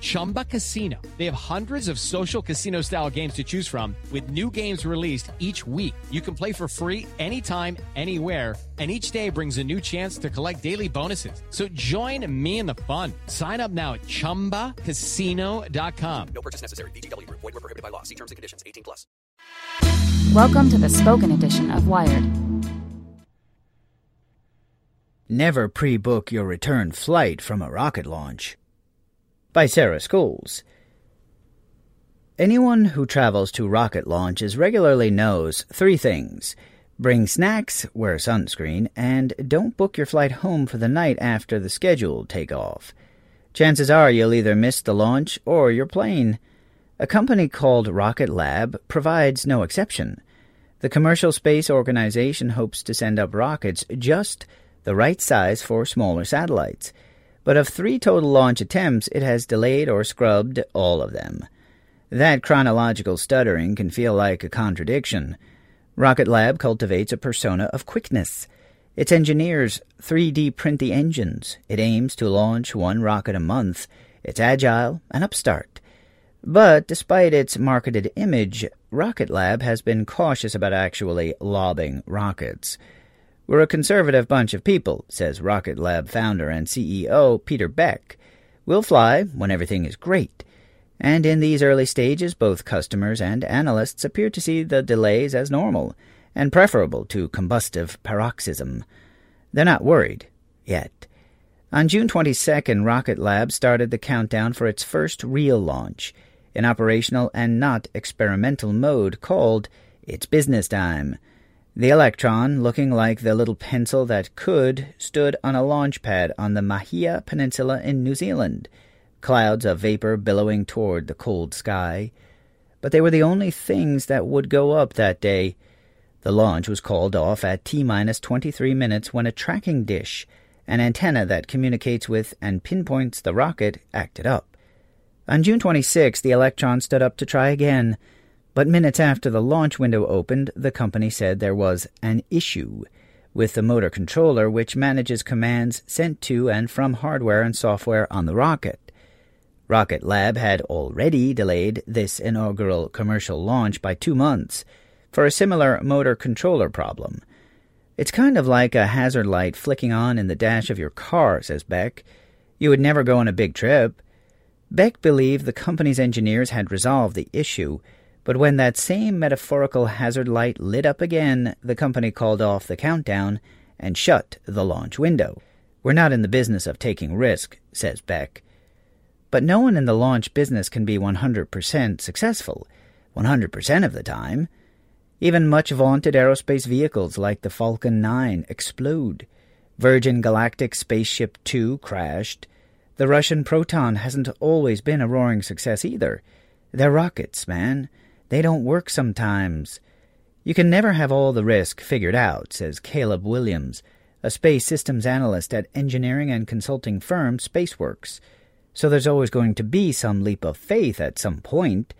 Chumba Casino. They have hundreds of social casino style games to choose from, with new games released each week. You can play for free anytime, anywhere and each day brings a new chance to collect daily bonuses. So join me in the fun. Sign up now at ChumbaCasino.com. No purchase necessary. VGW. Void were prohibited by law. See terms and conditions. 18 plus. Welcome to the spoken edition of Wired. Never pre-book your return flight from a rocket launch. By Sarah Scoles. Anyone who travels to rocket launches regularly knows three things – Bring snacks, wear sunscreen, and don't book your flight home for the night after the scheduled takeoff. Chances are you'll either miss the launch or your plane. A company called Rocket Lab provides no exception. The commercial space organization hopes to send up rockets just the right size for smaller satellites. But of three total launch attempts, it has delayed or scrubbed all of them. That chronological stuttering can feel like a contradiction. Rocket Lab cultivates a persona of quickness. Its engineers 3D print the engines. It aims to launch one rocket a month. It's agile and upstart. But despite its marketed image, Rocket Lab has been cautious about actually lobbing rockets. We're a conservative bunch of people, says Rocket Lab founder and CEO Peter Beck. We'll fly when everything is great. And in these early stages, both customers and analysts appear to see the delays as normal and preferable to combustive paroxysm. They're not worried yet. On June 22nd, Rocket Lab started the countdown for its first real launch, in operational and not experimental mode called It's Business Time. The Electron, looking like the little pencil that could, stood on a launch pad on the Mahia Peninsula in New Zealand clouds of vapor billowing toward the cold sky. But they were the only things that would go up that day. The launch was called off at T minus 23 minutes when a tracking dish, an antenna that communicates with and pinpoints the rocket, acted up. On June 26, the Electron stood up to try again, but minutes after the launch window opened, the company said there was an issue with the motor controller which manages commands sent to and from hardware and software on the rocket. Rocket Lab had already delayed this inaugural commercial launch by two months for a similar motor controller problem. It's kind of like a hazard light flicking on in the dash of your car, says Beck. You would never go on a big trip. Beck believed the company's engineers had resolved the issue, but when that same metaphorical hazard light lit up again, the company called off the countdown and shut the launch window. We're not in the business of taking risk, says Beck. But no one in the launch business can be 100% successful, 100% of the time. Even much vaunted aerospace vehicles like the Falcon 9 explode. Virgin Galactic Spaceship 2 crashed. The Russian Proton hasn't always been a roaring success either. They're rockets, man. They don't work sometimes. You can never have all the risk figured out, says Caleb Williams, a space systems analyst at engineering and consulting firm Spaceworks so there's always going to be some leap of faith at some point.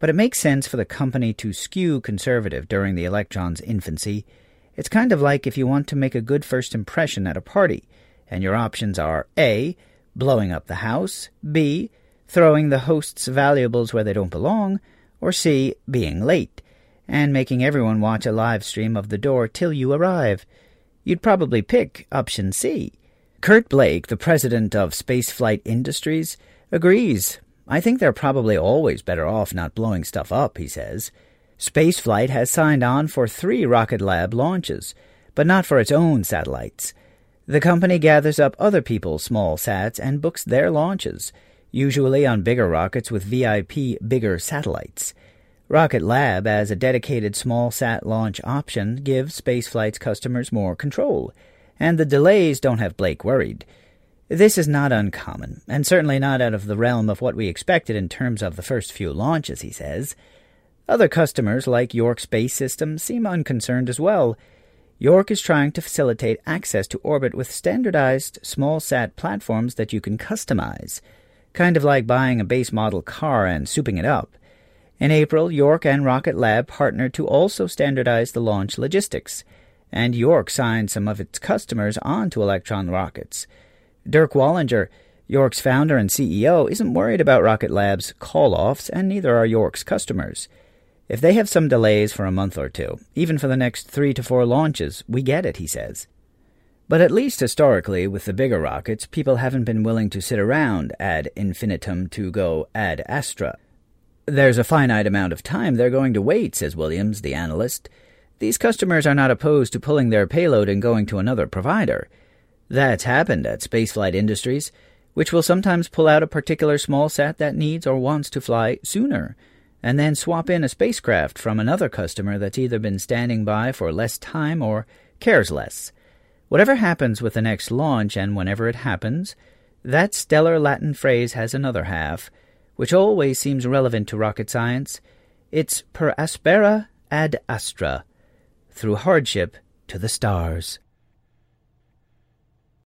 But it makes sense for the company to skew conservative during the Electron's infancy. It's kind of like if you want to make a good first impression at a party, and your options are A. Blowing up the house, B. Throwing the host's valuables where they don't belong, or C. Being late, and making everyone watch a live stream of the door till you arrive. You'd probably pick option C. Curt Blake, the president of Spaceflight Industries, agrees. I think they're probably always better off not blowing stuff up, he says. Spaceflight has signed on for three Rocket Lab launches, but not for its own satellites. The company gathers up other people's small sats and books their launches, usually on bigger rockets with VIP bigger satellites. Rocket Lab, as a dedicated small sat launch option, gives spaceflight's customers more control, and the delays don't have Blake worried. This is not uncommon, and certainly not out of the realm of what we expected in terms of the first few launches, he says. Other customers, like York Space Systems, seem unconcerned as well. York is trying to facilitate access to orbit with standardized small sat platforms that you can customize, kind of like buying a base model car and souping it up. In April, York and Rocket Lab partnered to also standardize the launch logistics, and York signed some of its customers onto Electron rockets. Dirk Wallinger, York's founder and CEO, isn't worried about Rocket Lab's call offs, and neither are York's customers. If they have some delays for a month or two, even for the next three to four launches, we get it, he says. But at least historically, with the bigger rockets, people haven't been willing to sit around ad infinitum to go ad astra. There's a finite amount of time they're going to wait, says Williams, the analyst. These customers are not opposed to pulling their payload and going to another provider. That's happened at Spaceflight Industries, which will sometimes pull out a particular small sat that needs or wants to fly sooner, and then swap in a spacecraft from another customer that's either been standing by for less time or cares less. Whatever happens with the next launch, and whenever it happens, that stellar Latin phrase has another half – which always seems relevant to rocket science. It's per aspera ad astra, through hardship to the stars.